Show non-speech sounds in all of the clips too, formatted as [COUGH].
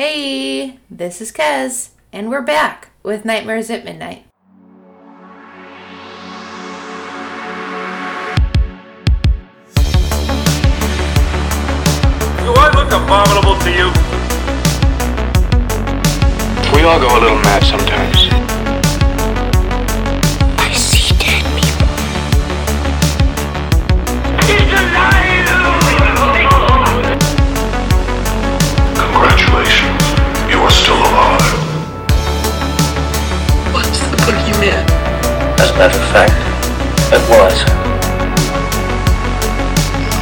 Hey, this is Kez, and we're back with Nightmares at Midnight. Do I look abominable to you? We all go a little mad sometimes. As a matter of fact, it was.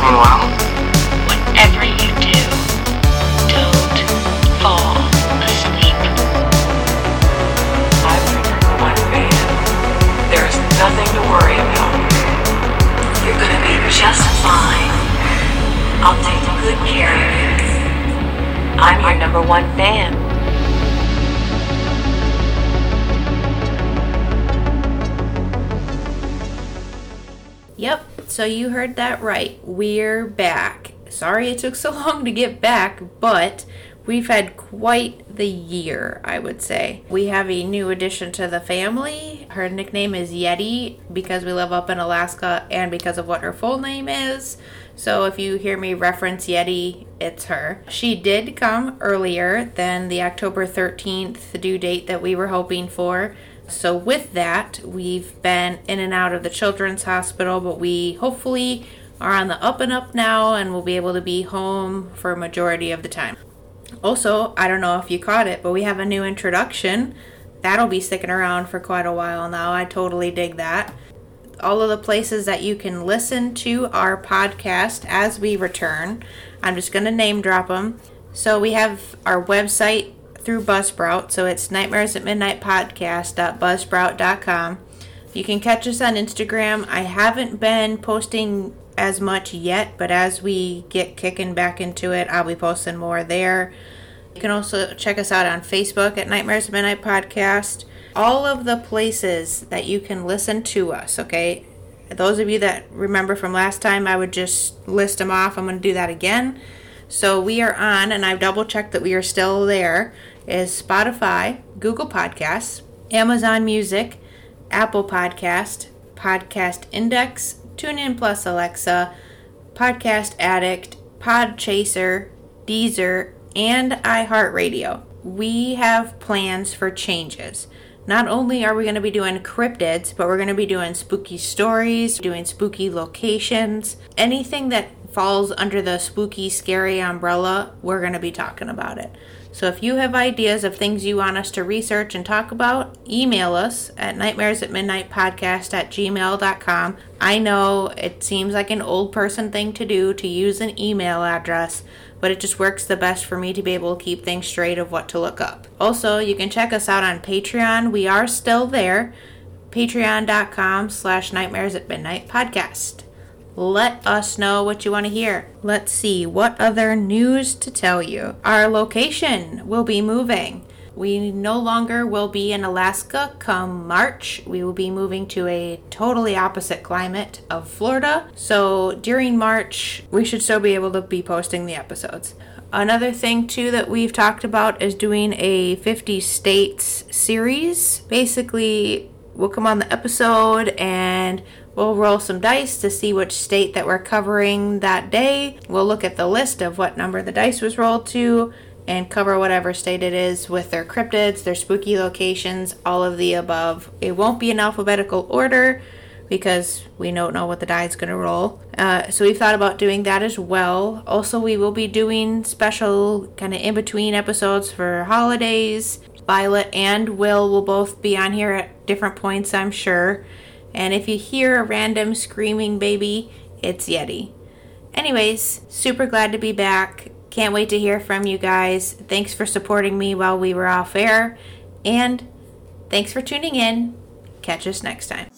Meanwhile, Whatever you do, don't fall asleep. I'm your number one fan. There is nothing to worry about. You're gonna be just fine. I'll take good care of you. I'm your number one fan. So you heard that right. We're back. Sorry it took so [LAUGHS] long to get back, but we've had quite the year, I would say. We have a new addition to the family. Her nickname is Yeti because we live up in Alaska and because of what her full name is. So if you hear me reference Yeti, it's her. She did come earlier than the October 13th due date that we were hoping for. So, with that, we've been in and out of the children's hospital, but we hopefully are on the up and up now and we'll be able to be home for a majority of the time. Also, I don't know if you caught it, but we have a new introduction. That'll be sticking around for quite a while now. I totally dig that. All of the places that you can listen to our podcast as we return. I'm just going to name drop them. So we have our website through Buzzsprout. So it's nightmares at midnight podcast.buzzsprout.com. You can catch us on Instagram. I haven't been posting as much yet, but as we get kicking back into it, I'll be posting more there. You can also check us out on Facebook at Nightmares at Midnight Podcast. All of the places that you can listen to us, okay? Those of you that remember from last time, I would just list them off. I'm going to do that again. So we are on, and I've double checked that we are still there, is Spotify, Google Podcasts, Amazon Music, Apple Podcast, Podcast Index, TuneIn Plus Alexa, Podcast Addict, Podchaser, Deezer, and iHeartRadio. We have plans for changes. Not only are we going to be doing cryptids, but we're going to be doing spooky stories, doing spooky locations, anything that falls under the spooky, scary umbrella, we're going to be talking about it. So if you have ideas of things you want us to research and talk about, email us at nightmares at midnight podcast at gmail.com. I know it seems like an old person thing to do to use an email address, but it just works the best for me to be able to keep things straight of what to look up. Also, you can check us out on Patreon. We are still there. Patreon.com slash nightmares at midnight podcast. Let us know what you want to hear. Let's see what other news to tell you. Our location will be moving. We no longer will be in Alaska come March. We will be moving to a totally opposite climate of Florida. So during March, we should still be able to be posting the episodes. Another thing, too, that we've talked about is doing a 50 states series. Basically, we'll come on the episode and we'll roll some dice to see which state that we're covering that day. We'll look at the list of what number the dice was rolled to and cover whatever state it is with their cryptids, their spooky locations, all of the above. It won't be in alphabetical order because we don't know what the die is going to roll. Uh, so we've thought about doing that as well. Also, we will be doing special kind of in between episodes for holidays. Violet and Will will both be on here at different points, I'm sure. And if you hear a random screaming baby, it's Yeti. Anyways, super glad to be back. Can't wait to hear from you guys. Thanks for supporting me while we were off air. And thanks for tuning in. Catch us next time.